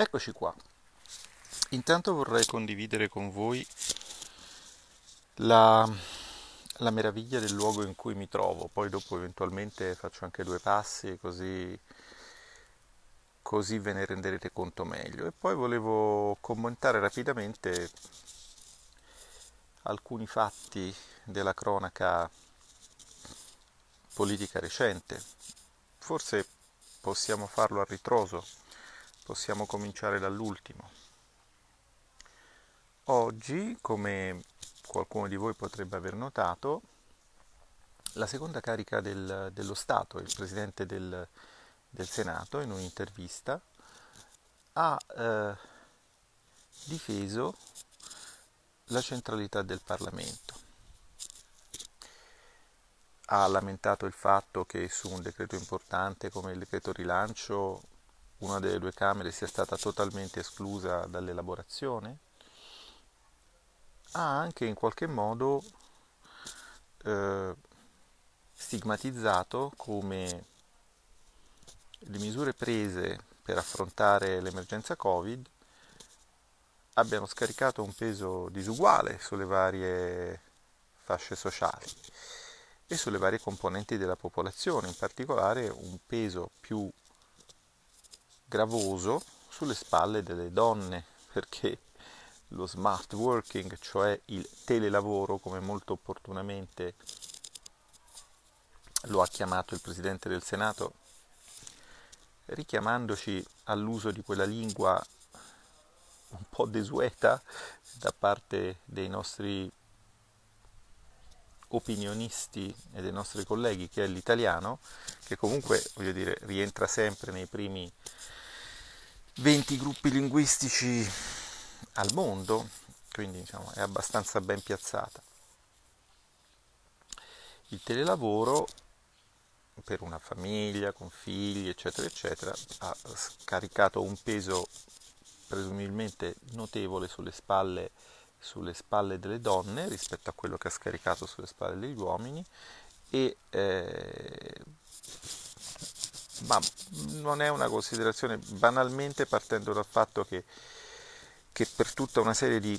Eccoci qua. Intanto vorrei condividere con voi la, la, meraviglia del luogo in cui mi trovo, poi dopo eventualmente faccio anche due passi così, così ve ne renderete conto meglio. E poi volevo commentare rapidamente alcuni fatti della cronaca politica recente. Forse possiamo farlo a ritroso Possiamo cominciare dall'ultimo. Oggi, come qualcuno di voi potrebbe aver notato, la seconda carica del, dello Stato, il Presidente del, del Senato, in un'intervista, ha eh, difeso la centralità del Parlamento. Ha lamentato il fatto che su un decreto importante come il decreto rilancio una delle due Camere sia stata totalmente esclusa dall'elaborazione, ha anche in qualche modo eh, stigmatizzato come le misure prese per affrontare l'emergenza Covid abbiano scaricato un peso disuguale sulle varie fasce sociali e sulle varie componenti della popolazione, in particolare un peso più gravoso sulle spalle delle donne, perché lo smart working, cioè il telelavoro, come molto opportunamente lo ha chiamato il Presidente del Senato, richiamandoci all'uso di quella lingua un po' desueta da parte dei nostri opinionisti e dei nostri colleghi, che è l'italiano, che comunque, voglio dire, rientra sempre nei primi 20 gruppi linguistici al mondo, quindi diciamo, è abbastanza ben piazzata. Il telelavoro per una famiglia con figli, eccetera, eccetera, ha scaricato un peso presumibilmente notevole sulle spalle, sulle spalle delle donne rispetto a quello che ha scaricato sulle spalle degli uomini e eh, ma non è una considerazione banalmente partendo dal fatto che, che per tutta una serie di,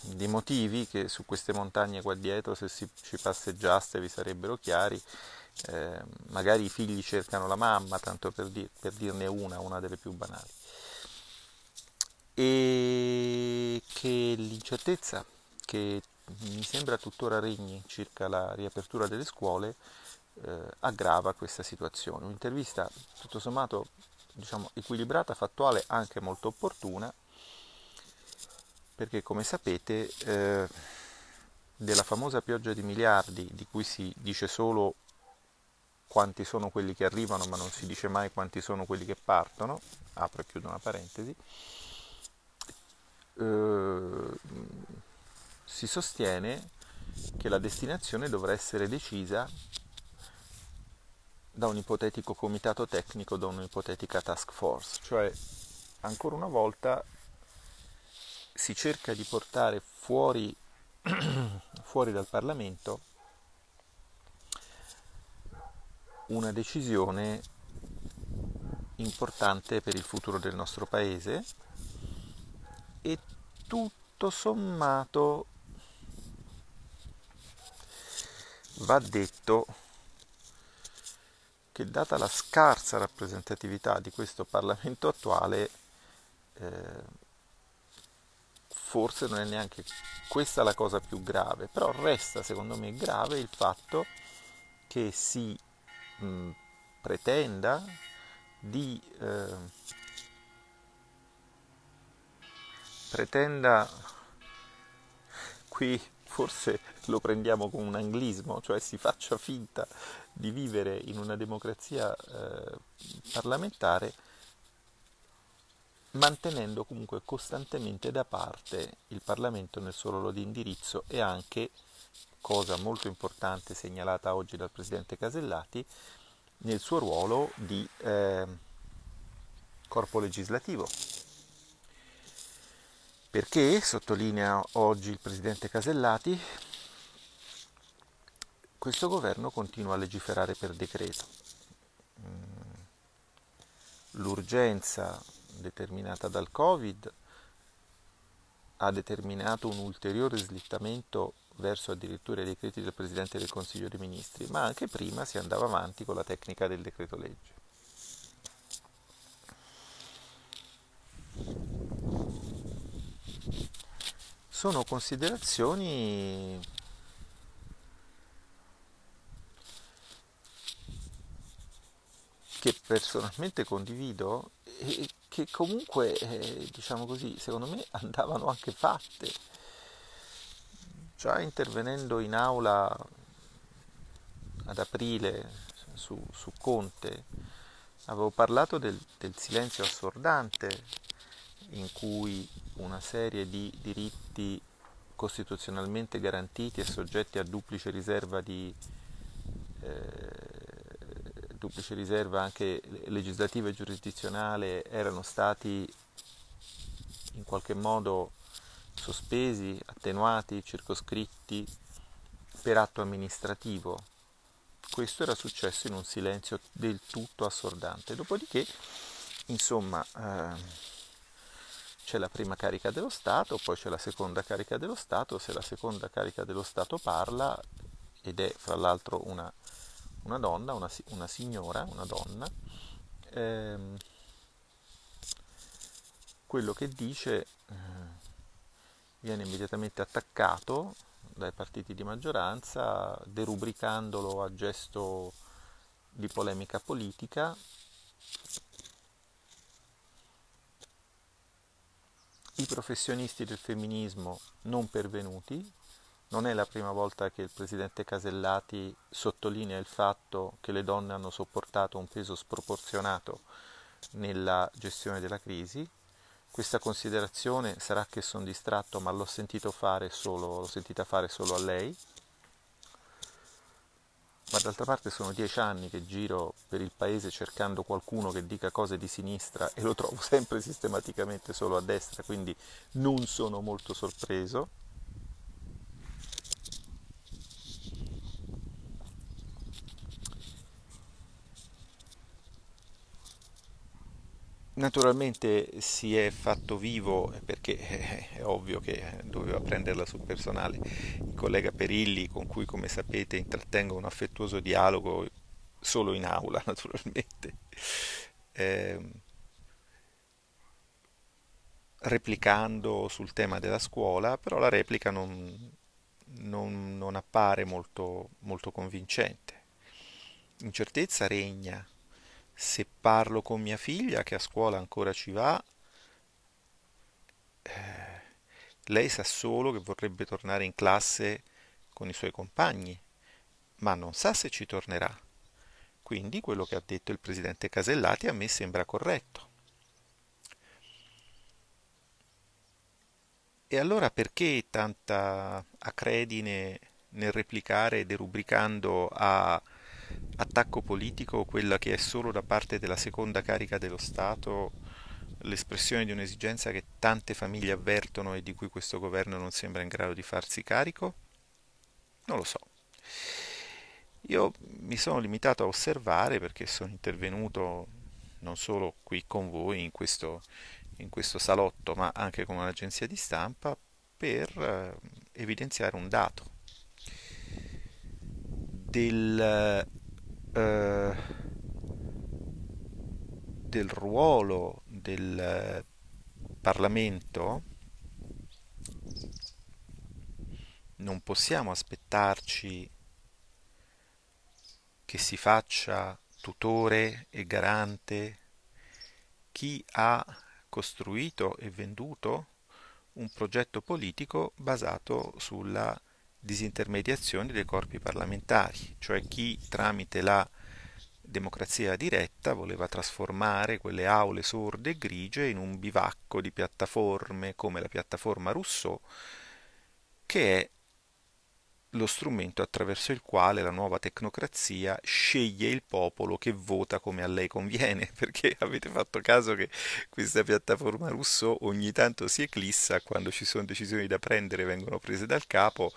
di, motivi che su queste montagne qua dietro se si, ci passeggiaste vi sarebbero chiari eh, magari i figli cercano la mamma tanto per, dir, per dirne una una delle più banali. E che l'incertezza che mi sembra tuttora regni circa la riapertura delle scuole eh, aggrava questa situazione. Un'intervista tutto sommato diciamo, equilibrata, fattuale, anche molto opportuna, perché come sapete eh, della famosa pioggia di miliardi di cui si dice solo quanti sono quelli che arrivano ma non si dice mai quanti sono quelli che partono, apro e chiudo una parentesi, eh, si sostiene che la destinazione dovrà essere decisa da un ipotetico comitato tecnico, da un'ipotetica task force, cioè ancora una volta si cerca di portare fuori, fuori dal Parlamento una decisione importante per il futuro del nostro paese e tutto sommato va detto che data la scarsa rappresentatività di questo Parlamento attuale, eh, forse non è neanche questa la cosa più grave, però resta secondo me grave il fatto che si mh, pretenda di eh, pretenda qui forse lo prendiamo come un anglismo, cioè si faccia finta di vivere in una democrazia eh, parlamentare mantenendo comunque costantemente da parte il Parlamento nel suo ruolo di indirizzo e anche, cosa molto importante segnalata oggi dal Presidente Casellati, nel suo ruolo di eh, corpo legislativo. Perché, sottolinea oggi il Presidente Casellati, questo governo continua a legiferare per decreto. Mm, l'urgenza determinata dal Covid ha determinato un ulteriore slittamento verso addirittura i decreti del Presidente del Consiglio dei Ministri, ma anche prima si andava avanti con la tecnica del decreto legge. Sono considerazioni che personalmente condivido e che comunque, eh, diciamo così, secondo me andavano anche fatte. Già intervenendo in aula ad aprile su, su Conte, avevo parlato del, del silenzio assordante in cui una serie di diritti costituzionalmente garantiti e soggetti a duplice riserva di eh, duplice riserva anche legislativa e giurisdizionale erano stati in qualche modo sospesi, attenuati, circoscritti per atto amministrativo. Questo era successo in un silenzio del tutto assordante. Dopodiché, insomma, eh, c'è la prima carica dello Stato, poi c'è la seconda carica dello Stato. Se la seconda carica dello Stato parla, ed è fra l'altro una una donna, una, una signora, una donna, ehm, quello che dice eh, viene immediatamente attaccato dai partiti di maggioranza, derubricandolo a gesto di polemica politica. I professionisti del femminismo non pervenuti, non è la prima volta che il presidente Casellati sottolinea il fatto che le donne hanno sopportato un peso sproporzionato nella gestione della crisi. Questa considerazione sarà che sono distratto, ma l'ho, fare solo, l'ho sentita fare solo a lei. Ma d'altra parte sono dieci anni che giro per il paese cercando qualcuno che dica cose di sinistra e lo trovo sempre sistematicamente solo a destra, quindi non sono molto sorpreso. Naturalmente si è fatto vivo perché è ovvio che doveva prenderla sul personale. Il collega Perilli con cui come sapete intrattengo un affettuoso dialogo solo in aula naturalmente. Eh, replicando sul tema della scuola però la replica non, non, non appare molto, molto convincente. Incertezza regna se parlo con mia figlia che a scuola ancora ci va, eh, lei sa solo che vorrebbe tornare in classe con i suoi compagni, ma non sa se ci tornerà. Quindi quello che ha detto il presidente Casellati a me sembra corretto. E allora perché tanta acredine nel replicare derubricando a attacco politico quella che è solo da parte della seconda carica dello Stato l'espressione di un'esigenza che tante famiglie avvertono e di cui questo governo non sembra in grado di farsi carico? Non lo so. Io mi sono limitato a osservare perché sono intervenuto non solo qui con voi in questo, in questo salotto, ma anche con un'agenzia di stampa per eh, evidenziare un dato del eh, del ruolo del Parlamento non possiamo aspettarci che si faccia tutore e garante chi ha costruito e venduto un progetto politico basato sulla disintermediazione dei corpi parlamentari, cioè chi tramite la democrazia diretta voleva trasformare quelle aule sorde e grigie in un bivacco di piattaforme come la piattaforma Rousseau, che è lo strumento attraverso il quale la nuova tecnocrazia sceglie il popolo che vota come a lei conviene, perché avete fatto caso che questa piattaforma Rousseau ogni tanto si eclissa quando ci sono decisioni da prendere vengono prese dal capo,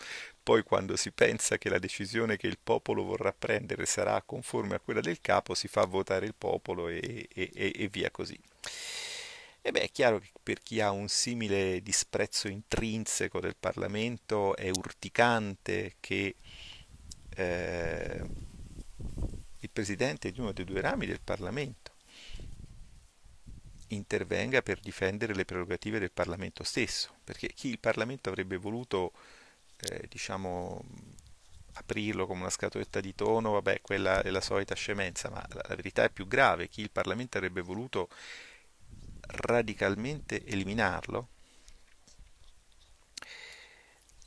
poi quando si pensa che la decisione che il popolo vorrà prendere sarà conforme a quella del capo si fa votare il popolo e, e, e via così. E beh, è chiaro che per chi ha un simile disprezzo intrinseco del Parlamento è urticante che eh, il Presidente di uno dei due rami del Parlamento intervenga per difendere le prerogative del Parlamento stesso, perché chi il Parlamento avrebbe voluto, eh, diciamo, aprirlo come una scatoletta di tono, vabbè, quella è la solita scemenza, ma la, la verità è più grave, chi il Parlamento avrebbe voluto radicalmente eliminarlo,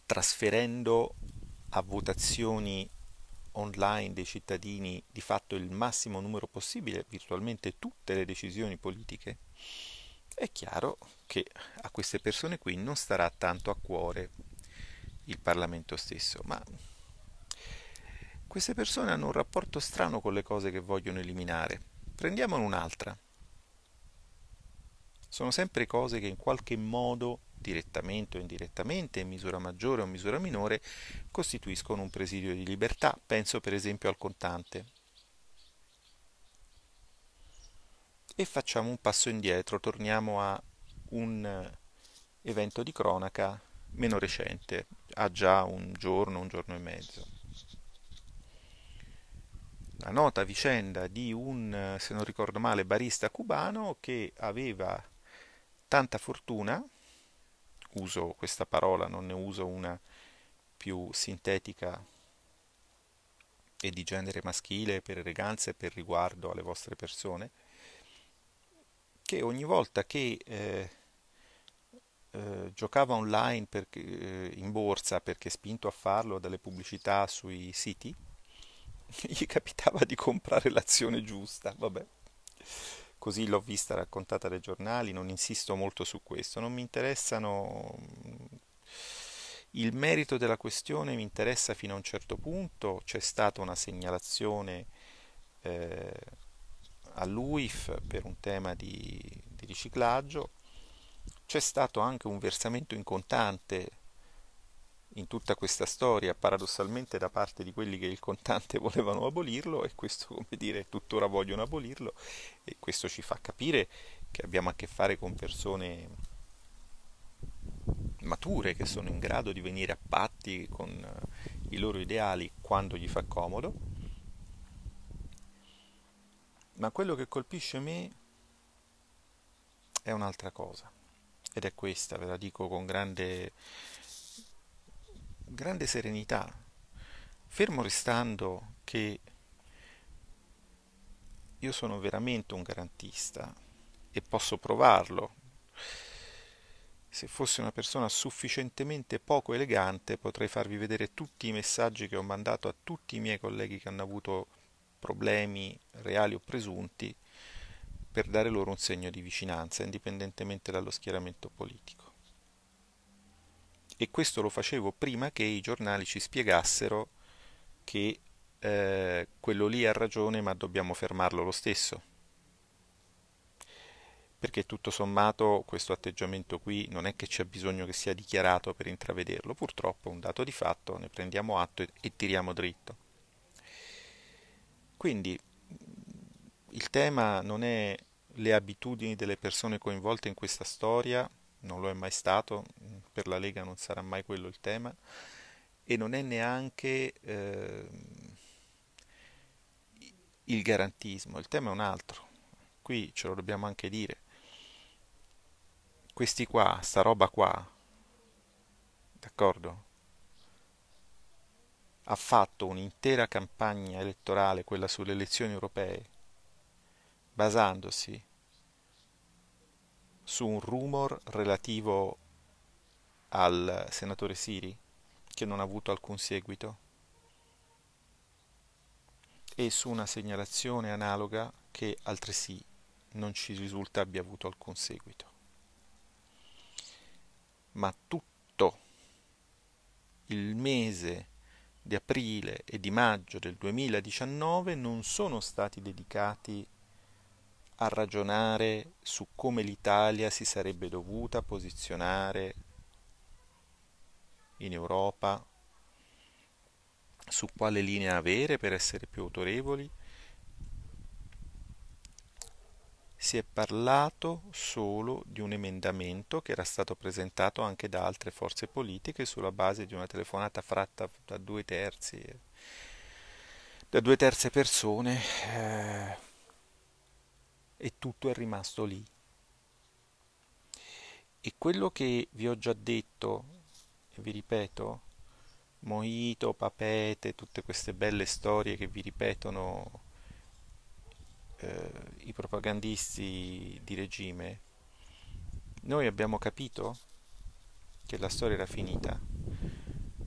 trasferendo a votazioni online dei cittadini di fatto il massimo numero possibile, virtualmente tutte le decisioni politiche, è chiaro che a queste persone qui non starà tanto a cuore il Parlamento stesso, ma queste persone hanno un rapporto strano con le cose che vogliono eliminare. Prendiamone un'altra. Sono sempre cose che in qualche modo, direttamente o indirettamente, in misura maggiore o in misura minore, costituiscono un presidio di libertà. Penso per esempio al contante. E facciamo un passo indietro, torniamo a un evento di cronaca meno recente, ha già un giorno, un giorno e mezzo. La nota vicenda di un, se non ricordo male, barista cubano che aveva tanta fortuna, uso questa parola, non ne uso una più sintetica e di genere maschile per eleganza e per riguardo alle vostre persone, che ogni volta che eh, eh, giocava online perché, eh, in borsa perché spinto a farlo dalle pubblicità sui siti, gli capitava di comprare l'azione giusta, vabbè. Così l'ho vista raccontata dai giornali, non insisto molto su questo, non mi interessano il merito della questione mi interessa fino a un certo punto, c'è stata una segnalazione eh, all'UIF per un tema di, di riciclaggio, c'è stato anche un versamento in contante in tutta questa storia, paradossalmente da parte di quelli che il contante volevano abolirlo e questo, come dire, tuttora vogliono abolirlo e questo ci fa capire che abbiamo a che fare con persone mature che sono in grado di venire a patti con i loro ideali quando gli fa comodo. Ma quello che colpisce me è un'altra cosa ed è questa, ve la dico con grande, grande serenità, fermo restando che io sono veramente un garantista e posso provarlo. Se fossi una persona sufficientemente poco elegante potrei farvi vedere tutti i messaggi che ho mandato a tutti i miei colleghi che hanno avuto problemi reali o presunti per dare loro un segno di vicinanza, indipendentemente dallo schieramento politico. E questo lo facevo prima che i giornali ci spiegassero che eh, quello lì ha ragione, ma dobbiamo fermarlo lo stesso. Perché tutto sommato questo atteggiamento qui non è che c'è bisogno che sia dichiarato per intravederlo, purtroppo è un dato di fatto, ne prendiamo atto e, e tiriamo dritto. Quindi il tema non è le abitudini delle persone coinvolte in questa storia, non lo è mai stato, per la Lega non sarà mai quello il tema, e non è neanche eh, il garantismo, il tema è un altro, qui ce lo dobbiamo anche dire. Questi qua, sta roba qua, d'accordo? Ha fatto un'intera campagna elettorale, quella sulle elezioni europee, basandosi su un rumor relativo al senatore Siri che non ha avuto alcun seguito e su una segnalazione analoga che altresì non ci risulta abbia avuto alcun seguito. Ma tutto il mese di aprile e di maggio del 2019 non sono stati dedicati a ragionare su come l'Italia si sarebbe dovuta posizionare in Europa, su quale linea avere per essere più autorevoli, si è parlato solo di un emendamento che era stato presentato anche da altre forze politiche sulla base di una telefonata fatta da due terzi, da due terze persone eh, e tutto è rimasto lì. E quello che vi ho già detto, e vi ripeto, Mojito, Papete, tutte queste belle storie che vi ripetono eh, i propagandisti di regime, noi abbiamo capito che la storia era finita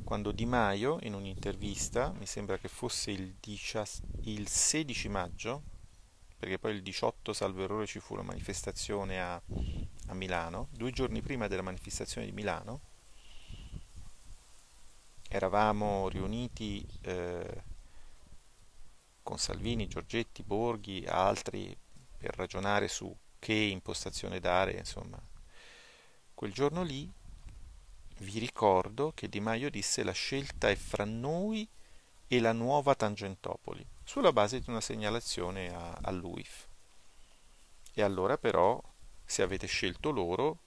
quando Di Maio in un'intervista, mi sembra che fosse il, 16 maggio, perché poi il 18 salvo errore ci fu la manifestazione a, a Milano, due giorni prima della manifestazione di Milano, eravamo riuniti eh, con Salvini, Giorgetti, Borghi, altri per ragionare su che impostazione dare, insomma. Quel giorno lì vi ricordo che Di Maio disse la scelta è fra noi e la nuova Tangentopoli, sulla base di una segnalazione a, all'UIF. E allora però, se avete scelto loro,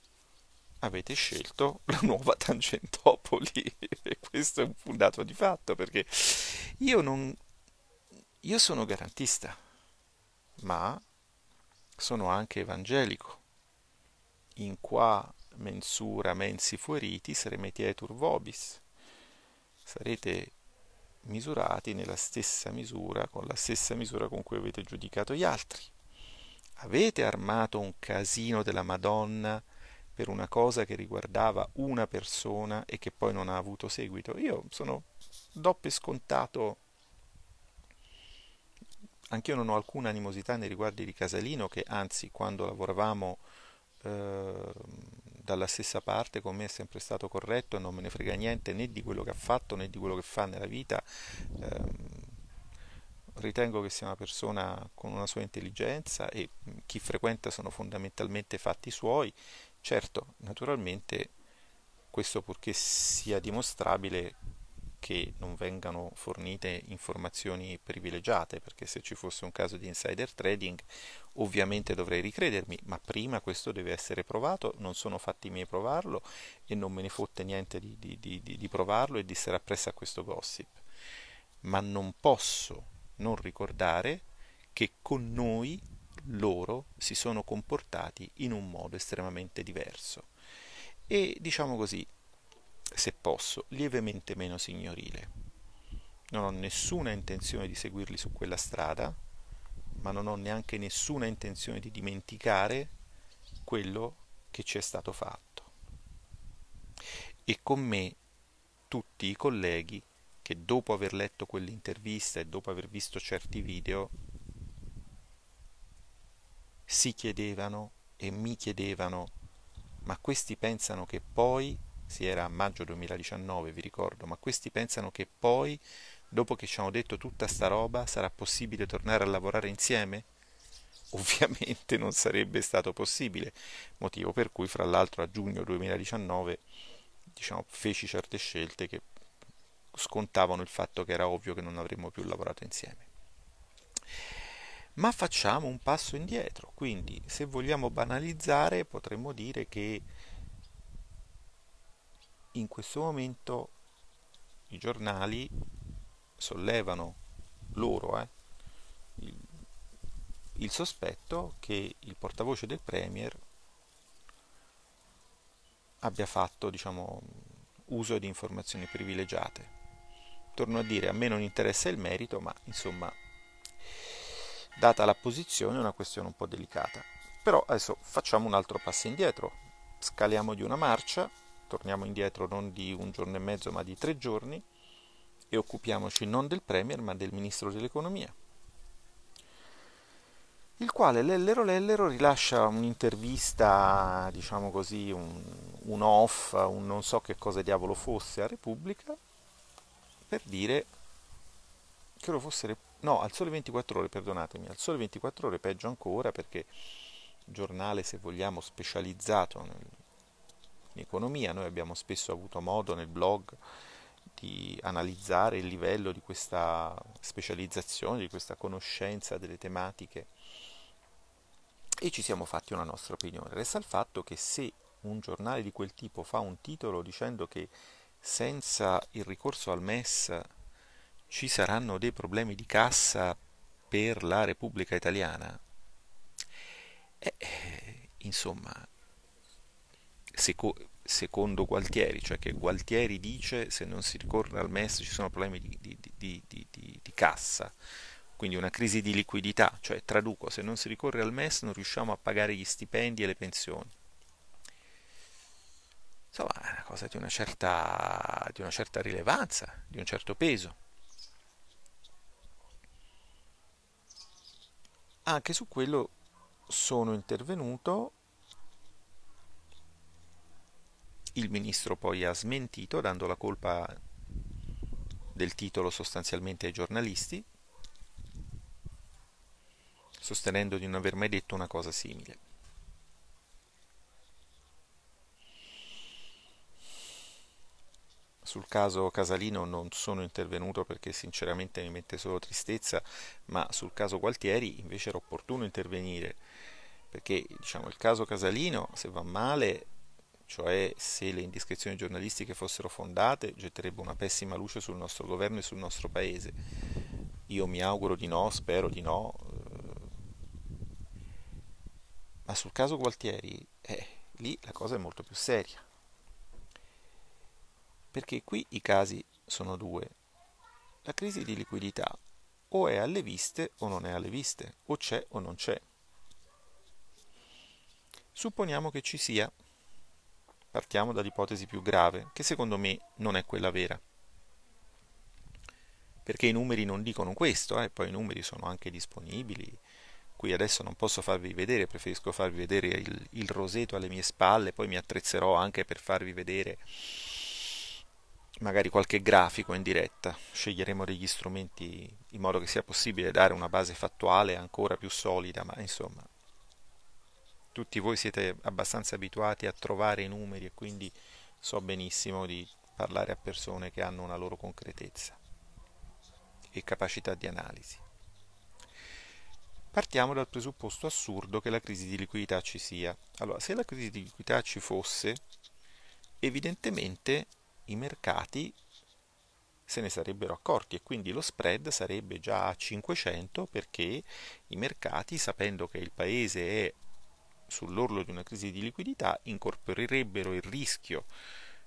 avete scelto la nuova Tangentopoli. e questo è un dato di fatto, perché io non, io sono garantista, ma sono anche evangelico. In qua mensura mensi fueritis remetietur vobis. Sarete misurati nella stessa misura, con la stessa misura con cui avete giudicato gli altri. Avete armato un casino della Madonna per una cosa che riguardava una persona e che poi non ha avuto seguito. Io sono doppio scontato Anch'io non ho alcuna animosità nei riguardi di Casalino, che anzi, quando lavoravamo eh, dalla stessa parte, con me è sempre stato corretto e non me ne frega niente né di quello che ha fatto né di quello che fa nella vita. Eh, ritengo che sia una persona con una sua intelligenza e chi frequenta sono fondamentalmente fatti suoi. Certo, naturalmente, questo purché sia dimostrabile che non vengano fornite informazioni privilegiate, perché se ci fosse un caso di insider trading ovviamente dovrei ricredermi, ma prima questo deve essere provato, non sono fatti miei provarlo e non me ne fotte niente di, di, di, di provarlo e di essere appresso a questo gossip. Ma non posso non ricordare che con noi loro si sono comportati in un modo estremamente diverso. E diciamo così, se posso, lievemente meno signorile. Non ho nessuna intenzione di seguirli su quella strada, ma non ho neanche nessuna intenzione di dimenticare quello che ci è stato fatto. E con me tutti i colleghi che dopo aver letto quell'intervista e dopo aver visto certi video si chiedevano e mi chiedevano ma questi pensano che poi si era a maggio 2019, vi ricordo, ma questi pensano che poi, dopo che ci hanno detto tutta sta roba, sarà possibile tornare a lavorare insieme? Ovviamente non sarebbe stato possibile, motivo per cui fra l'altro a giugno 2019 diciamo, feci certe scelte che scontavano il fatto che era ovvio che non avremmo più lavorato insieme. Ma facciamo un passo indietro, quindi se vogliamo banalizzare potremmo dire che in questo momento i giornali sollevano loro eh, il, il sospetto che il portavoce del Premier abbia fatto diciamo, uso di informazioni privilegiate. Torno a dire, a me non interessa il merito, ma insomma, data la posizione è una questione un po' delicata. Però adesso facciamo un altro passo indietro, scaliamo di una marcia torniamo indietro non di un giorno e mezzo ma di tre giorni e occupiamoci non del Premier ma del Ministro dell'Economia, il quale Lellero Lellero rilascia un'intervista, diciamo così, un, un off, un non so che cosa diavolo fosse a Repubblica, per dire che lo fosse... No, al Sole 24 Ore, perdonatemi, al Sole 24 Ore peggio ancora perché giornale, se vogliamo, specializzato nel, in economia. Noi abbiamo spesso avuto modo nel blog di analizzare il livello di questa specializzazione, di questa conoscenza delle tematiche e ci siamo fatti una nostra opinione. Resta il fatto che se un giornale di quel tipo fa un titolo dicendo che senza il ricorso al MES ci saranno dei problemi di cassa per la Repubblica Italiana, eh, insomma, seco- secondo Gualtieri, cioè che Gualtieri dice se non si ricorre al MES ci sono problemi di, di, di, di cassa, quindi una crisi di liquidità, cioè traduco, se non si ricorre al MES non riusciamo a pagare gli stipendi e le pensioni. Insomma, è una cosa di una certa, di una certa rilevanza, di un certo peso. Anche su quello sono intervenuto, il ministro poi ha smentito dando la colpa del titolo sostanzialmente ai giornalisti, sostenendo di non aver mai detto una cosa simile. Sul caso Casalino non sono intervenuto perché sinceramente mi mette solo tristezza, ma sul caso Gualtieri invece era opportuno intervenire, perché diciamo, il caso Casalino, se va male, cioè se le indiscrezioni giornalistiche fossero fondate, getterebbe una pessima luce sul nostro governo e sul nostro paese. Io mi auguro di no, spero di no, ma sul caso Gualtieri, eh, lì la cosa è molto più seria perché qui i casi sono due. La crisi di liquidità o è alle viste o non è alle viste, o c'è o non c'è. Supponiamo che ci sia. Partiamo dall'ipotesi più grave, che secondo me non è quella vera. Perché i numeri non dicono questo, eh? poi i numeri sono anche disponibili. Qui adesso non posso farvi vedere, preferisco farvi vedere il, il roseto alle mie spalle, poi mi attrezzerò anche per farvi vedere magari qualche grafico in diretta, sceglieremo degli strumenti in modo che sia possibile dare una base fattuale ancora più solida, ma insomma tutti voi siete abbastanza abituati a trovare i numeri e quindi so benissimo di parlare a persone che hanno una loro concretezza e capacità di analisi. Partiamo dal presupposto assurdo che la crisi di liquidità ci sia. Allora, se la crisi di liquidità ci fosse, evidentemente i mercati se ne sarebbero accorti e quindi lo spread sarebbe già a 500 perché i mercati, sapendo che il paese è sull'orlo di una crisi di liquidità, incorporerebbero il rischio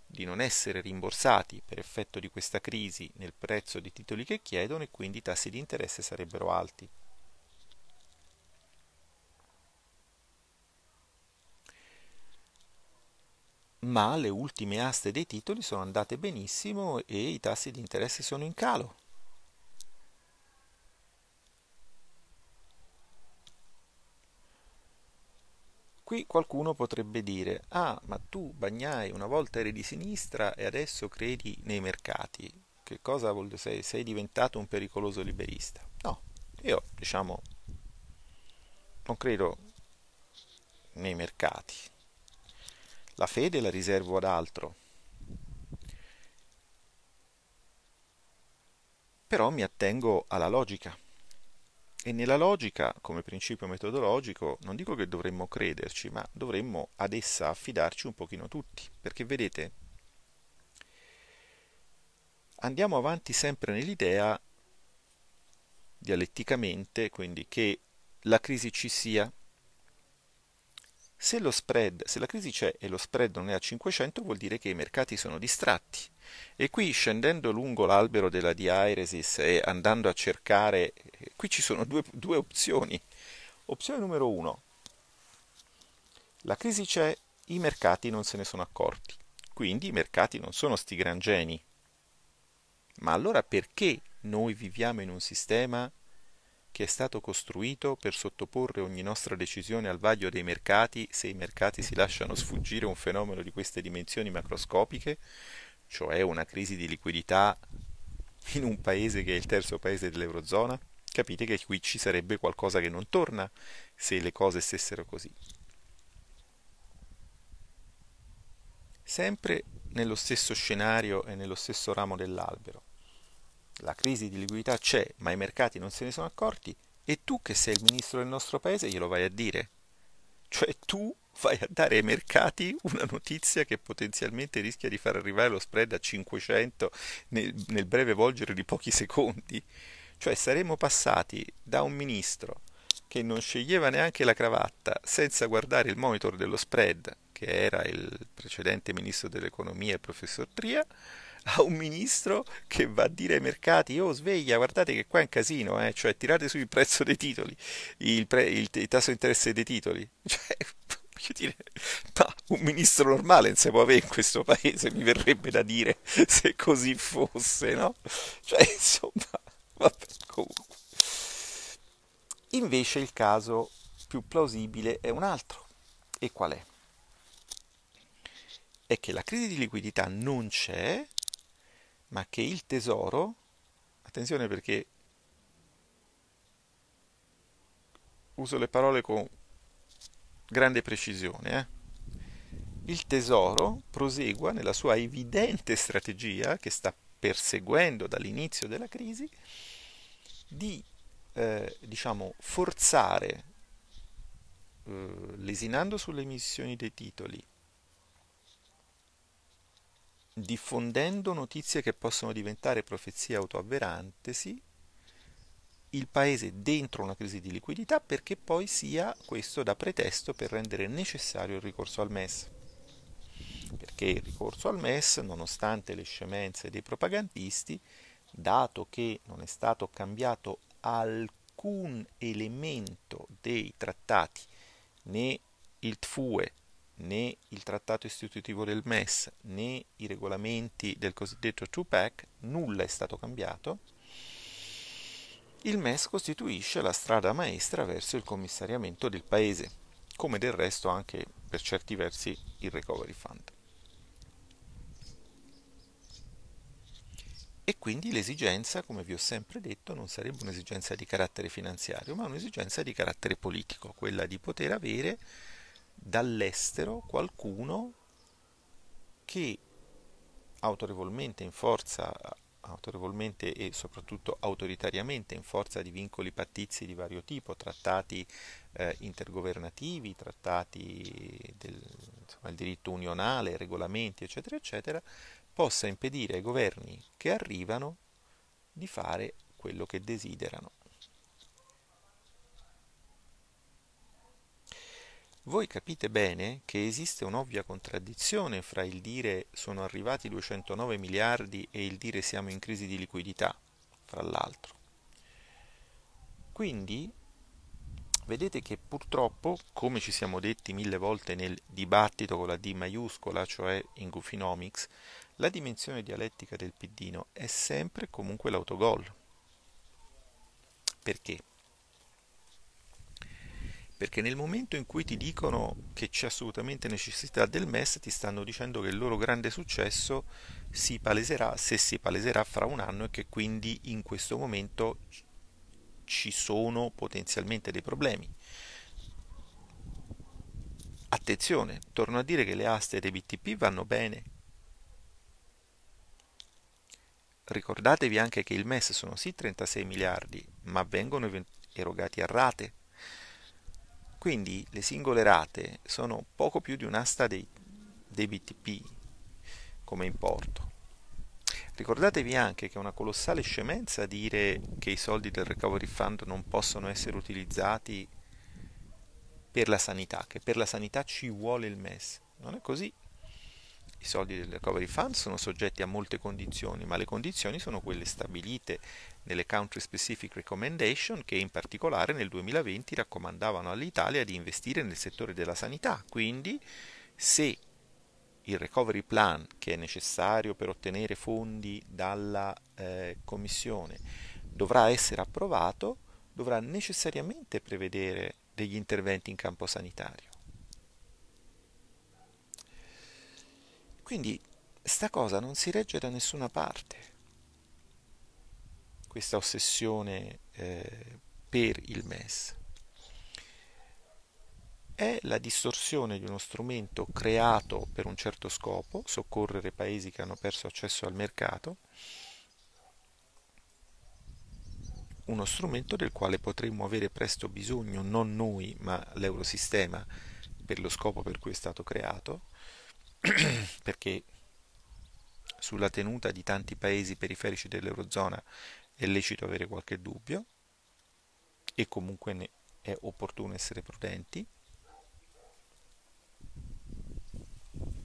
di non essere rimborsati per effetto di questa crisi nel prezzo dei titoli che chiedono e quindi i tassi di interesse sarebbero alti. ma le ultime aste dei titoli sono andate benissimo e i tassi di interesse sono in calo. Qui qualcuno potrebbe dire, ah, ma tu Bagnai una volta eri di sinistra e adesso credi nei mercati. Che cosa vuol dire? Sei, sei diventato un pericoloso liberista? No, io diciamo non credo nei mercati, la fede la riservo ad altro. Però mi attengo alla logica. E nella logica, come principio metodologico, non dico che dovremmo crederci, ma dovremmo ad essa affidarci un pochino tutti. Perché vedete, andiamo avanti sempre nell'idea, dialetticamente, quindi che la crisi ci sia, se, spread, se la crisi c'è e lo spread non è a 500 vuol dire che i mercati sono distratti. E qui scendendo lungo l'albero della diairesis e andando a cercare, qui ci sono due, due opzioni. Opzione numero uno, la crisi c'è, i mercati non se ne sono accorti. Quindi i mercati non sono sti gran geni. Ma allora perché noi viviamo in un sistema che è stato costruito per sottoporre ogni nostra decisione al vaglio dei mercati se i mercati si lasciano sfuggire un fenomeno di queste dimensioni macroscopiche, cioè una crisi di liquidità in un paese che è il terzo paese dell'Eurozona? Capite che qui ci sarebbe qualcosa che non torna se le cose stessero così. Sempre nello stesso scenario e nello stesso ramo dell'albero la crisi di liquidità c'è, ma i mercati non se ne sono accorti, e tu che sei il ministro del nostro paese glielo vai a dire. Cioè tu vai a dare ai mercati una notizia che potenzialmente rischia di far arrivare lo spread a 500 nel, nel breve volgere di pochi secondi. Cioè saremmo passati da un ministro che non sceglieva neanche la cravatta senza guardare il monitor dello spread, che era il precedente ministro dell'economia, il professor Tria, a un ministro che va a dire ai mercati oh sveglia guardate che qua è un casino eh? cioè tirate su il prezzo dei titoli il, pre, il, il tasso di interesse dei titoli cioè dire, ma un ministro normale non si può avere in questo paese, mi verrebbe da dire, se così fosse, no? Cioè, insomma, vabbè, comunque. Invece il caso più plausibile è un altro. E qual è? È che la crisi di liquidità non c'è, ma che il tesoro, attenzione perché uso le parole con grande precisione, eh? il tesoro prosegua nella sua evidente strategia che sta perseguendo dall'inizio della crisi di eh, diciamo, forzare, eh, lesinando sulle emissioni dei titoli, diffondendo notizie che possono diventare profezie autoavverantesi, il paese dentro una crisi di liquidità perché poi sia questo da pretesto per rendere necessario il ricorso al MES. Perché il ricorso al MES, nonostante le scemenze dei propagandisti, dato che non è stato cambiato alcun elemento dei trattati, né il TFUE, né il trattato istitutivo del MES, né i regolamenti del cosiddetto 2-pack, nulla è stato cambiato, il MES costituisce la strada maestra verso il commissariamento del Paese, come del resto anche per certi versi il Recovery Fund. E quindi l'esigenza, come vi ho sempre detto, non sarebbe un'esigenza di carattere finanziario, ma un'esigenza di carattere politico, quella di poter avere dall'estero qualcuno che autorevolmente in forza autorevolmente e soprattutto autoritariamente in forza di vincoli pattizi di vario tipo, trattati eh, intergovernativi, trattati del insomma, diritto unionale, regolamenti, eccetera, eccetera, possa impedire ai governi che arrivano di fare quello che desiderano. Voi capite bene che esiste un'ovvia contraddizione fra il dire sono arrivati 209 miliardi e il dire siamo in crisi di liquidità, fra l'altro. Quindi vedete che purtroppo, come ci siamo detti mille volte nel dibattito con la D maiuscola, cioè in Goofinomics, la dimensione dialettica del piddino è sempre comunque l'autogol. Perché? Perché nel momento in cui ti dicono che c'è assolutamente necessità del MES, ti stanno dicendo che il loro grande successo si paleserà, se si paleserà fra un anno e che quindi in questo momento ci sono potenzialmente dei problemi. Attenzione, torno a dire che le aste dei BTP vanno bene. Ricordatevi anche che il MES sono sì 36 miliardi, ma vengono erogati a rate quindi le singole rate sono poco più di un'asta dei, dei BTP come importo. Ricordatevi anche che è una colossale scemenza dire che i soldi del Recovery Fund non possono essere utilizzati per la sanità, che per la sanità ci vuole il MES. Non è così. I soldi del Recovery Fund sono soggetti a molte condizioni, ma le condizioni sono quelle stabilite nelle Country Specific Recommendation che in particolare nel 2020 raccomandavano all'Italia di investire nel settore della sanità. Quindi se il recovery plan che è necessario per ottenere fondi dalla eh, Commissione dovrà essere approvato, dovrà necessariamente prevedere degli interventi in campo sanitario. Quindi sta cosa non si regge da nessuna parte, questa ossessione eh, per il MES. È la distorsione di uno strumento creato per un certo scopo, soccorrere paesi che hanno perso accesso al mercato, uno strumento del quale potremmo avere presto bisogno, non noi, ma l'eurosistema, per lo scopo per cui è stato creato, perché sulla tenuta di tanti paesi periferici dell'Eurozona è lecito avere qualche dubbio e comunque è opportuno essere prudenti.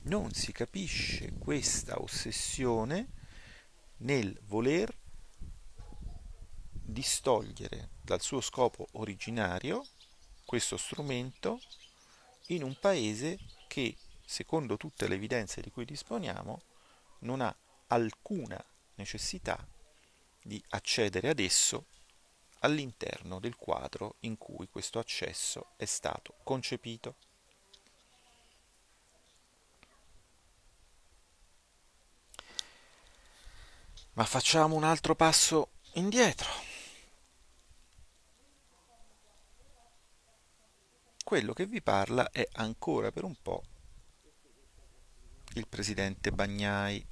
Non si capisce questa ossessione nel voler distogliere dal suo scopo originario questo strumento in un paese che, secondo tutte le evidenze di cui disponiamo, non ha alcuna necessità di accedere ad esso all'interno del quadro in cui questo accesso è stato concepito. Ma facciamo un altro passo indietro. Quello che vi parla è ancora per un po' il presidente Bagnai.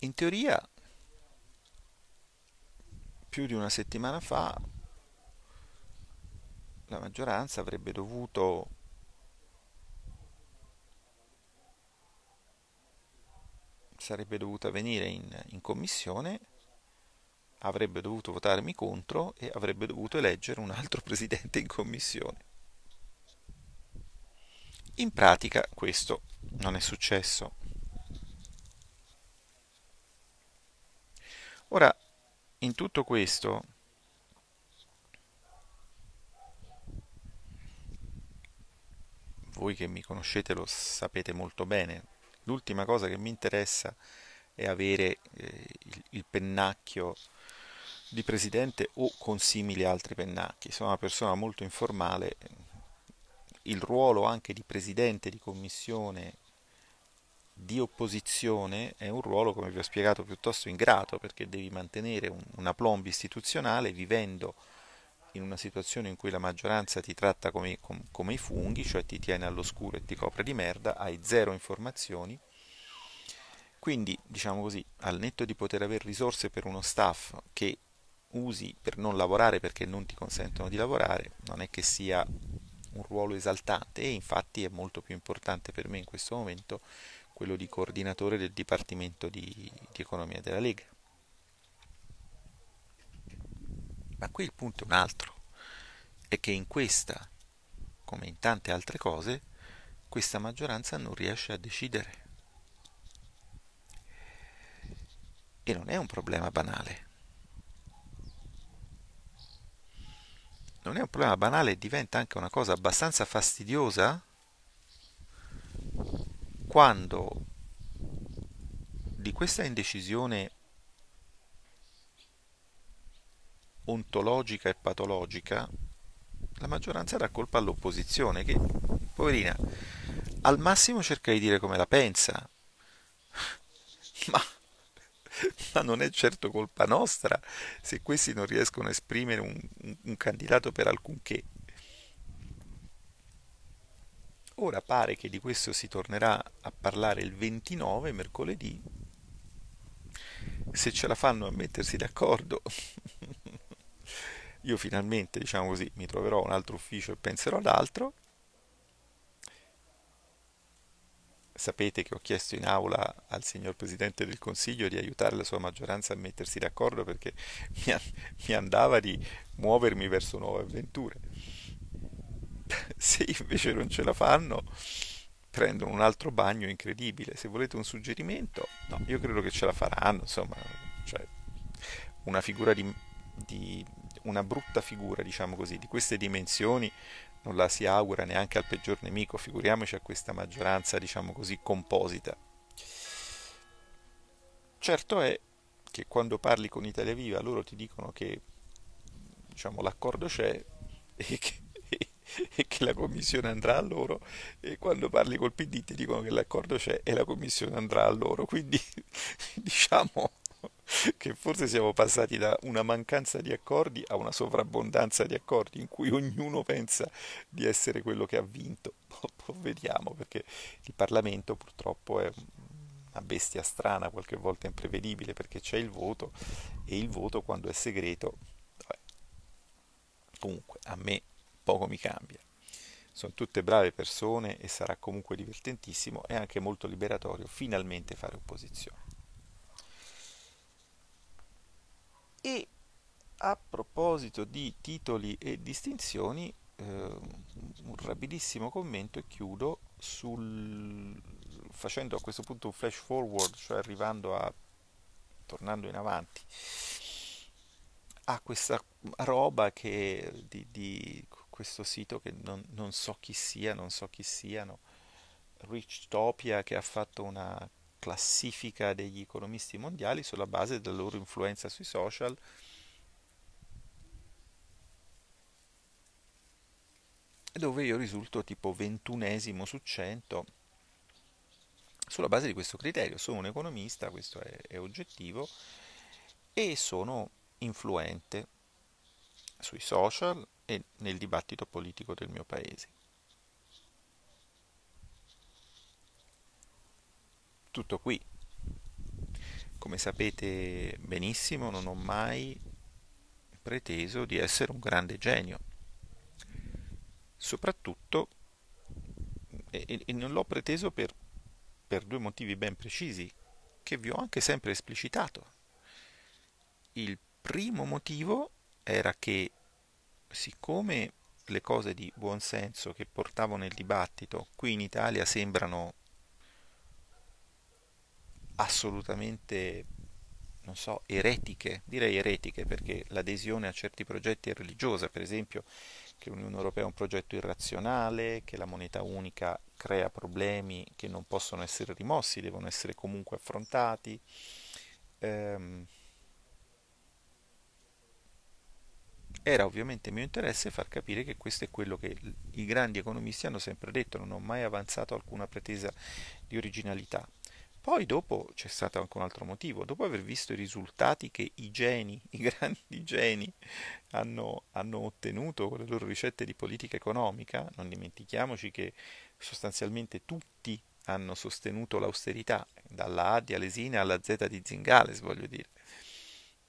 In teoria, più di una settimana fa, la maggioranza avrebbe dovuto sarebbe dovuta venire in, in commissione avrebbe dovuto votarmi contro e avrebbe dovuto eleggere un altro presidente in commissione. In pratica questo non è successo. Ora, in tutto questo, voi che mi conoscete lo sapete molto bene, l'ultima cosa che mi interessa è avere eh, il, il pennacchio di presidente o consimili altri pennacchi. Sono una persona molto informale, il ruolo anche di presidente di commissione di opposizione è un ruolo, come vi ho spiegato, piuttosto ingrato perché devi mantenere un, una plomb istituzionale vivendo in una situazione in cui la maggioranza ti tratta come, com, come i funghi, cioè ti tiene all'oscuro e ti copre di merda, hai zero informazioni. Quindi, diciamo così, al netto di poter avere risorse per uno staff che usi per non lavorare perché non ti consentono di lavorare, non è che sia un ruolo esaltante e infatti è molto più importante per me in questo momento quello di coordinatore del Dipartimento di, di Economia della Lega. Ma qui il punto è un altro, è che in questa, come in tante altre cose, questa maggioranza non riesce a decidere. E non è un problema banale. Non è un problema banale, diventa anche una cosa abbastanza fastidiosa quando di questa indecisione ontologica e patologica la maggioranza dà colpa all'opposizione che, poverina, al massimo cerca di dire come la pensa, ma ma non è certo colpa nostra se questi non riescono a esprimere un, un, un candidato per alcunché. Ora pare che di questo si tornerà a parlare il 29, mercoledì. Se ce la fanno a mettersi d'accordo, io finalmente, diciamo così, mi troverò un altro ufficio e penserò ad altro. Sapete che ho chiesto in aula al signor Presidente del Consiglio di aiutare la sua maggioranza a mettersi d'accordo perché mi, andava di muovermi verso nuove avventure. Se invece non ce la fanno, prendono un altro bagno incredibile. Se volete un suggerimento, no, io credo che ce la faranno, insomma, cioè, una figura di, di una brutta figura, diciamo così, di queste dimensioni non la si augura neanche al peggior nemico, figuriamoci a questa maggioranza, diciamo così, composita. Certo è che quando parli con Italia Viva loro ti dicono che diciamo, l'accordo c'è e che, e che, la commissione andrà a loro e quando parli col PD ti dicono che l'accordo c'è e la commissione andrà a loro. Quindi diciamo che forse siamo passati da una mancanza di accordi a una sovrabbondanza di accordi in cui ognuno pensa di essere quello che ha vinto. Vediamo perché il Parlamento purtroppo è una bestia strana, qualche volta imprevedibile perché c'è il voto e il voto quando è segreto. Vabbè. Comunque a me poco mi cambia. Sono tutte brave persone e sarà comunque divertentissimo e anche molto liberatorio finalmente fare opposizione. E a proposito di titoli e distinzioni, eh, un rapidissimo commento e chiudo sul, facendo a questo punto un flash forward, cioè arrivando a, tornando in avanti, a questa roba che di, di questo sito che non, non, so chi sia, non so chi siano, Richtopia che ha fatto una classifica degli economisti mondiali sulla base della loro influenza sui social. dove io risulto tipo ventunesimo su 100 sulla base di questo criterio. Sono un economista, questo è, è oggettivo, e sono influente sui social e nel dibattito politico del mio paese. Tutto qui. Come sapete benissimo, non ho mai preteso di essere un grande genio. Soprattutto, e, e non l'ho preteso per, per due motivi ben precisi, che vi ho anche sempre esplicitato. Il primo motivo era che siccome le cose di buon senso che portavo nel dibattito qui in Italia sembrano assolutamente, non so, eretiche, direi eretiche perché l'adesione a certi progetti è religiosa, per esempio che l'Unione Europea è un progetto irrazionale, che la moneta unica crea problemi che non possono essere rimossi, devono essere comunque affrontati. Ehm, Era ovviamente mio interesse far capire che questo è quello che i grandi economisti hanno sempre detto, non ho mai avanzato alcuna pretesa di originalità. Poi dopo c'è stato anche un altro motivo, dopo aver visto i risultati che i geni, i grandi geni, hanno, hanno ottenuto con le loro ricette di politica economica, non dimentichiamoci che sostanzialmente tutti hanno sostenuto l'austerità, dalla A di Alesina alla Z di Zingales, voglio dire.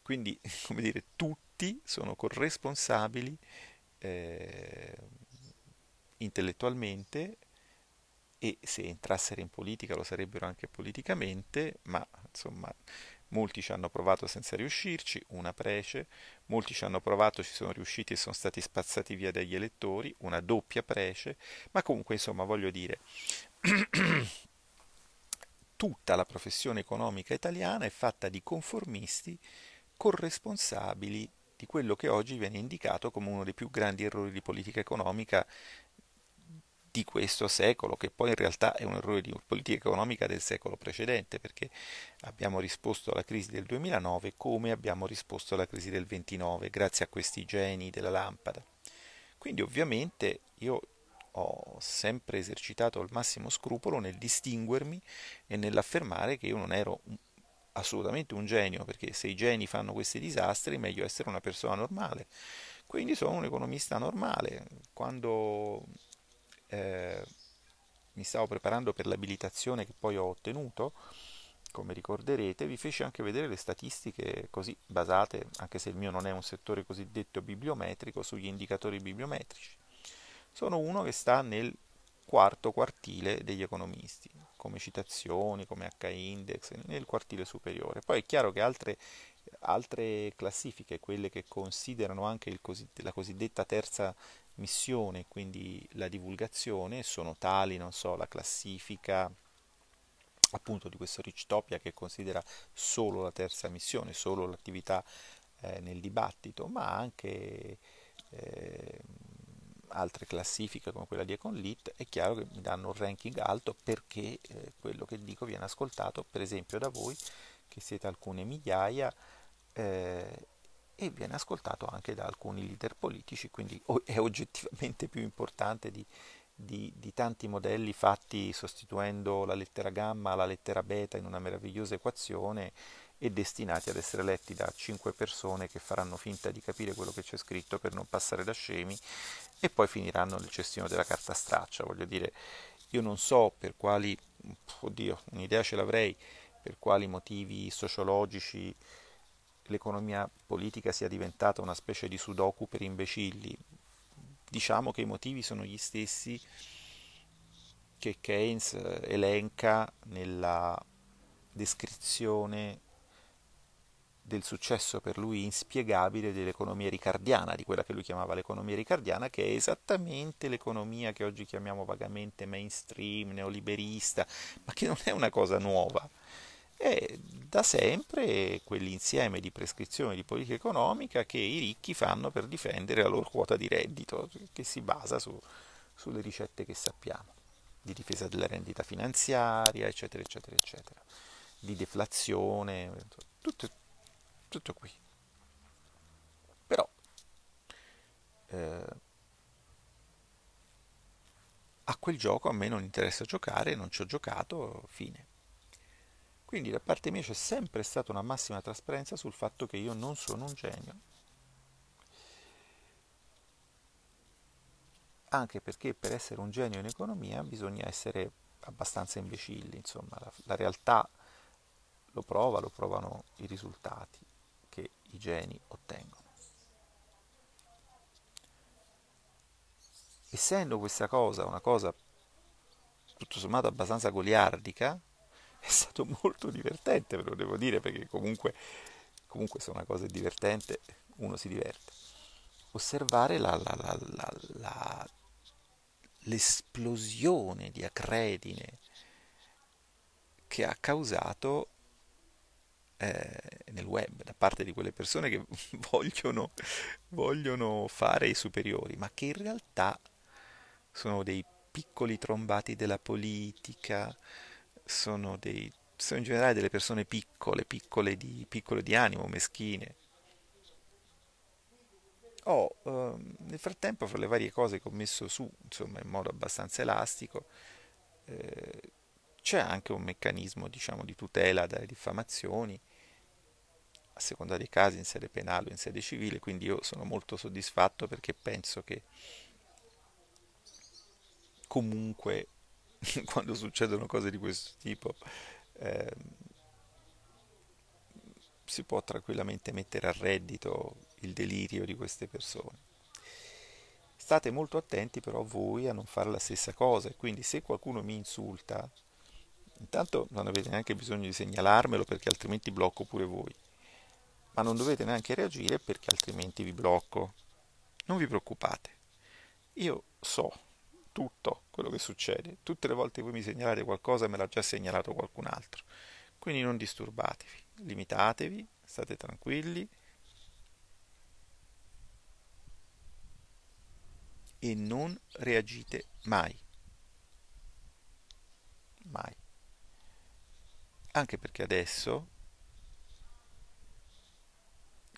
Quindi, come dire, tutti sono corresponsabili eh, intellettualmente e se entrassero in politica lo sarebbero anche politicamente, ma insomma molti ci hanno provato senza riuscirci, una prece, molti ci hanno provato, ci sono riusciti e sono stati spazzati via dagli elettori, una doppia prece, ma comunque insomma voglio dire, tutta la professione economica italiana è fatta di conformisti corresponsabili di quello che oggi viene indicato come uno dei più grandi errori di politica economica di questo secolo, che poi in realtà è un errore di politica economica del secolo precedente, perché abbiamo risposto alla crisi del 2009 come abbiamo risposto alla crisi del 29, grazie a questi geni della lampada. Quindi ovviamente io ho sempre esercitato il massimo scrupolo nel distinguermi e nell'affermare che io non ero assolutamente un genio, perché se i geni fanno questi disastri è meglio essere una persona normale. Quindi sono un economista normale. Quando eh, mi stavo preparando per l'abilitazione che poi ho ottenuto, come ricorderete, vi feci anche vedere le statistiche così basate, anche se il mio non è un settore cosiddetto bibliometrico, sugli indicatori bibliometrici. Sono uno che sta nel quarto quartile degli economisti come citazioni, come H-index nel quartile superiore. Poi è chiaro che altre, altre classifiche, quelle che considerano anche così, la cosiddetta terza missione, quindi la divulgazione, sono tali, non so, la classifica appunto di questo Richtopia che considera solo la terza missione, solo l'attività eh, nel dibattito, ma anche eh, altre classifiche come quella di Econlit, è chiaro che mi danno un ranking alto perché eh, quello che dico viene ascoltato per esempio da voi che siete alcune migliaia eh, e viene ascoltato anche da alcuni leader politici, quindi è oggettivamente più importante di, di, di, tanti modelli fatti sostituendo la lettera gamma alla lettera beta in una meravigliosa equazione e destinati ad essere letti da cinque persone che faranno finta di capire quello che c'è scritto per non passare da scemi e poi finiranno nel cestino della carta straccia. Voglio dire, io non so per quali, oddio, un'idea ce l'avrei, per quali motivi sociologici l'economia politica sia diventata una specie di sudoku per imbecilli. diciamo che i motivi sono gli stessi che Keynes elenca nella descrizione del successo per lui inspiegabile dell'economia ricardiana, di quella che lui chiamava l'economia ricardiana, che è esattamente l'economia che oggi chiamiamo vagamente mainstream, neoliberista, ma che non è una cosa nuova. È da sempre quell'insieme di prescrizioni di politica economica che i ricchi fanno per difendere la loro quota di reddito, che si basa su, sulle ricette che sappiamo, di difesa della rendita finanziaria, eccetera, eccetera, eccetera, di deflazione, tutto, tutto qui. Però eh, a quel gioco a me non interessa giocare, non ci ho giocato, fine. Quindi da parte mia c'è sempre stata una massima trasparenza sul fatto che io non sono un genio. Anche perché per essere un genio in economia bisogna essere abbastanza imbecilli, insomma, la, la realtà lo prova, lo provano i risultati che i geni ottengono. Essendo questa cosa una cosa tutto sommato abbastanza goliardica, è stato molto divertente, ve lo devo dire, perché comunque, comunque se una cosa è divertente uno si diverte. Osservare la, la, la, l'esplosione di acredine che ha causato eh, nel web da parte di quelle persone che vogliono, vogliono fare i superiori, ma che in realtà sono dei piccoli trombati della politica, sono, dei, sono in generale delle persone piccole, piccole di, piccole di animo, meschine. Ho oh, eh, nel frattempo, fra le varie cose che ho messo su, insomma, in modo abbastanza elastico, eh, c'è anche un meccanismo, diciamo, di tutela dalle diffamazioni, a seconda dei casi in sede penale o in sede civile, quindi io sono molto soddisfatto perché penso che comunque quando succedono cose di questo tipo eh, si può tranquillamente mettere a reddito il delirio di queste persone. State molto attenti però voi a non fare la stessa cosa quindi se qualcuno mi insulta, intanto non avete neanche bisogno di segnalarmelo perché altrimenti blocco pure voi, ma non dovete neanche reagire perché altrimenti vi blocco. Non vi preoccupate, io so tutto quello che succede. Tutte le volte che voi mi segnalate qualcosa me l'ha già segnalato qualcun altro. Quindi non disturbatevi, limitatevi, state tranquilli e non reagite mai. Mai. Anche perché adesso,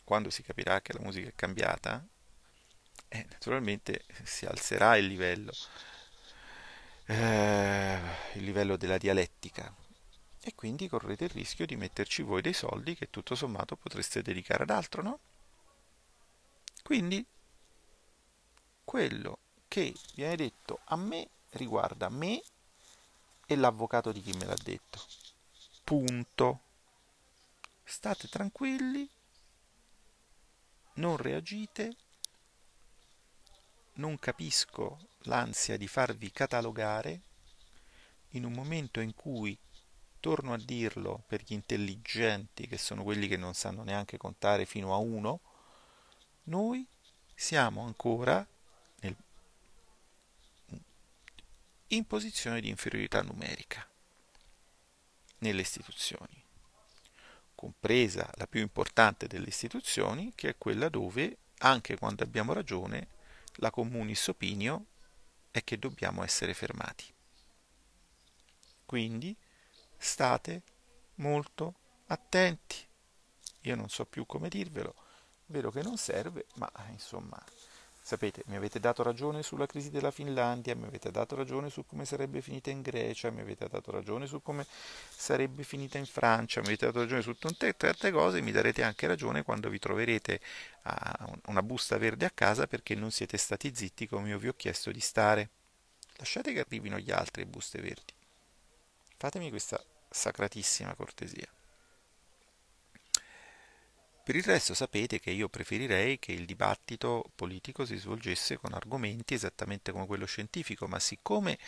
quando si capirà che la musica è cambiata, eh, naturalmente si alzerà il livello, eh, il livello della dialettica e quindi correte il rischio di metterci voi dei soldi che tutto sommato potreste dedicare ad altro, no? Quindi quello che viene detto a me riguarda me e l'avvocato di chi me l'ha detto. Punto. State tranquilli, non reagite non capisco l'ansia di farvi catalogare in un momento in cui, torno a dirlo per gli intelligenti, che sono quelli che non sanno neanche contare fino a uno, noi siamo ancora nel, in posizione di inferiorità numerica nelle istituzioni, compresa la più importante delle istituzioni, che è quella dove, anche quando abbiamo ragione, la communis opinio è che dobbiamo essere fermati. Quindi state molto attenti. Io non so più come dirvelo, vedo che non serve, ma insomma Sapete, mi avete dato ragione sulla crisi della Finlandia, mi avete dato ragione su come sarebbe finita in Grecia, mi avete dato ragione su come sarebbe finita in Francia, mi avete dato ragione su tante, tante cose, mi darete anche ragione quando vi troverete una busta verde a casa perché non siete stati zitti come io vi ho chiesto di stare. Lasciate che arrivino gli altri buste verdi. Fatemi questa sacratissima cortesia. Per il resto sapete che io preferirei che il dibattito politico si svolgesse con argomenti esattamente come quello scientifico, ma siccome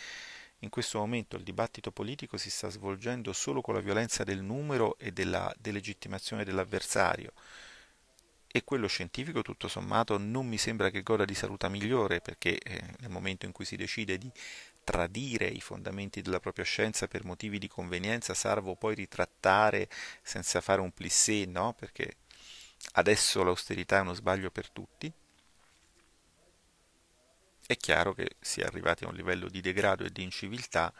in questo momento il dibattito politico si sta svolgendo solo con la violenza del numero e della delegittimazione dell'avversario, e quello scientifico tutto sommato non mi sembra che goda di saluta migliore perché eh, nel momento in cui si decide di tradire i fondamenti della propria scienza per motivi di convenienza, salvo poi ritrattare senza fare un plissé, no? Perché adesso l'austerità è uno sbaglio per tutti. È chiaro che si è arrivati a un livello di degrado e di inciviltà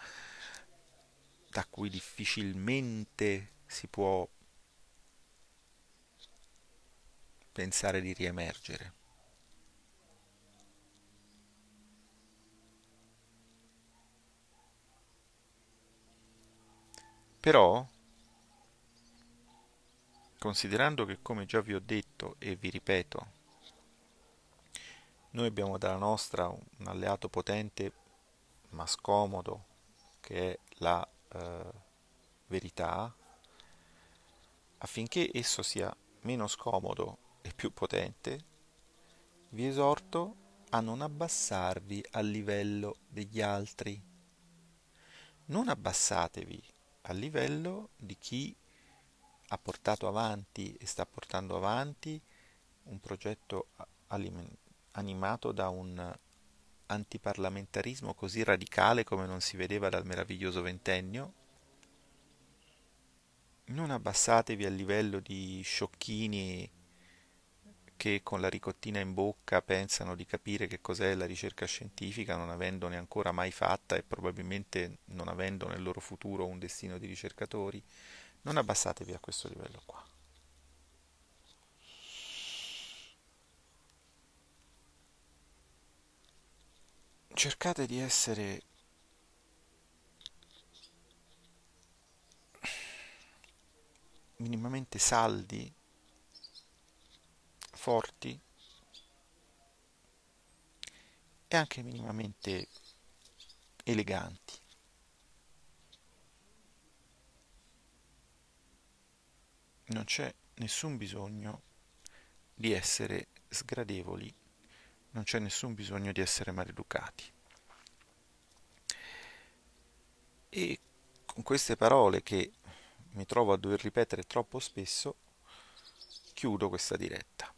da cui difficilmente si può pensare di riemergere. Però, considerando che come già vi ho detto e vi ripeto, noi abbiamo dalla nostra un alleato potente ma scomodo che è la eh, verità, affinché esso sia meno scomodo e più potente, vi esorto a non abbassarvi al livello degli altri. Non abbassatevi al livello di chi ha portato avanti e sta portando avanti un progetto animato da un antiparlamentarismo così radicale come non si vedeva dal meraviglioso ventennio. Non abbassatevi al livello di sciocchini che con la ricottina in bocca pensano di capire che cos'è la ricerca scientifica non avendone ancora mai fatta e probabilmente non avendo nel loro futuro un destino di ricercatori, non abbassatevi a questo livello qua. Cercate di essere minimamente saldi forti e anche minimamente eleganti. Non c'è nessun bisogno di essere sgradevoli, non c'è nessun bisogno di essere maleducati. E con queste parole che mi trovo a dover ripetere troppo spesso, chiudo questa diretta.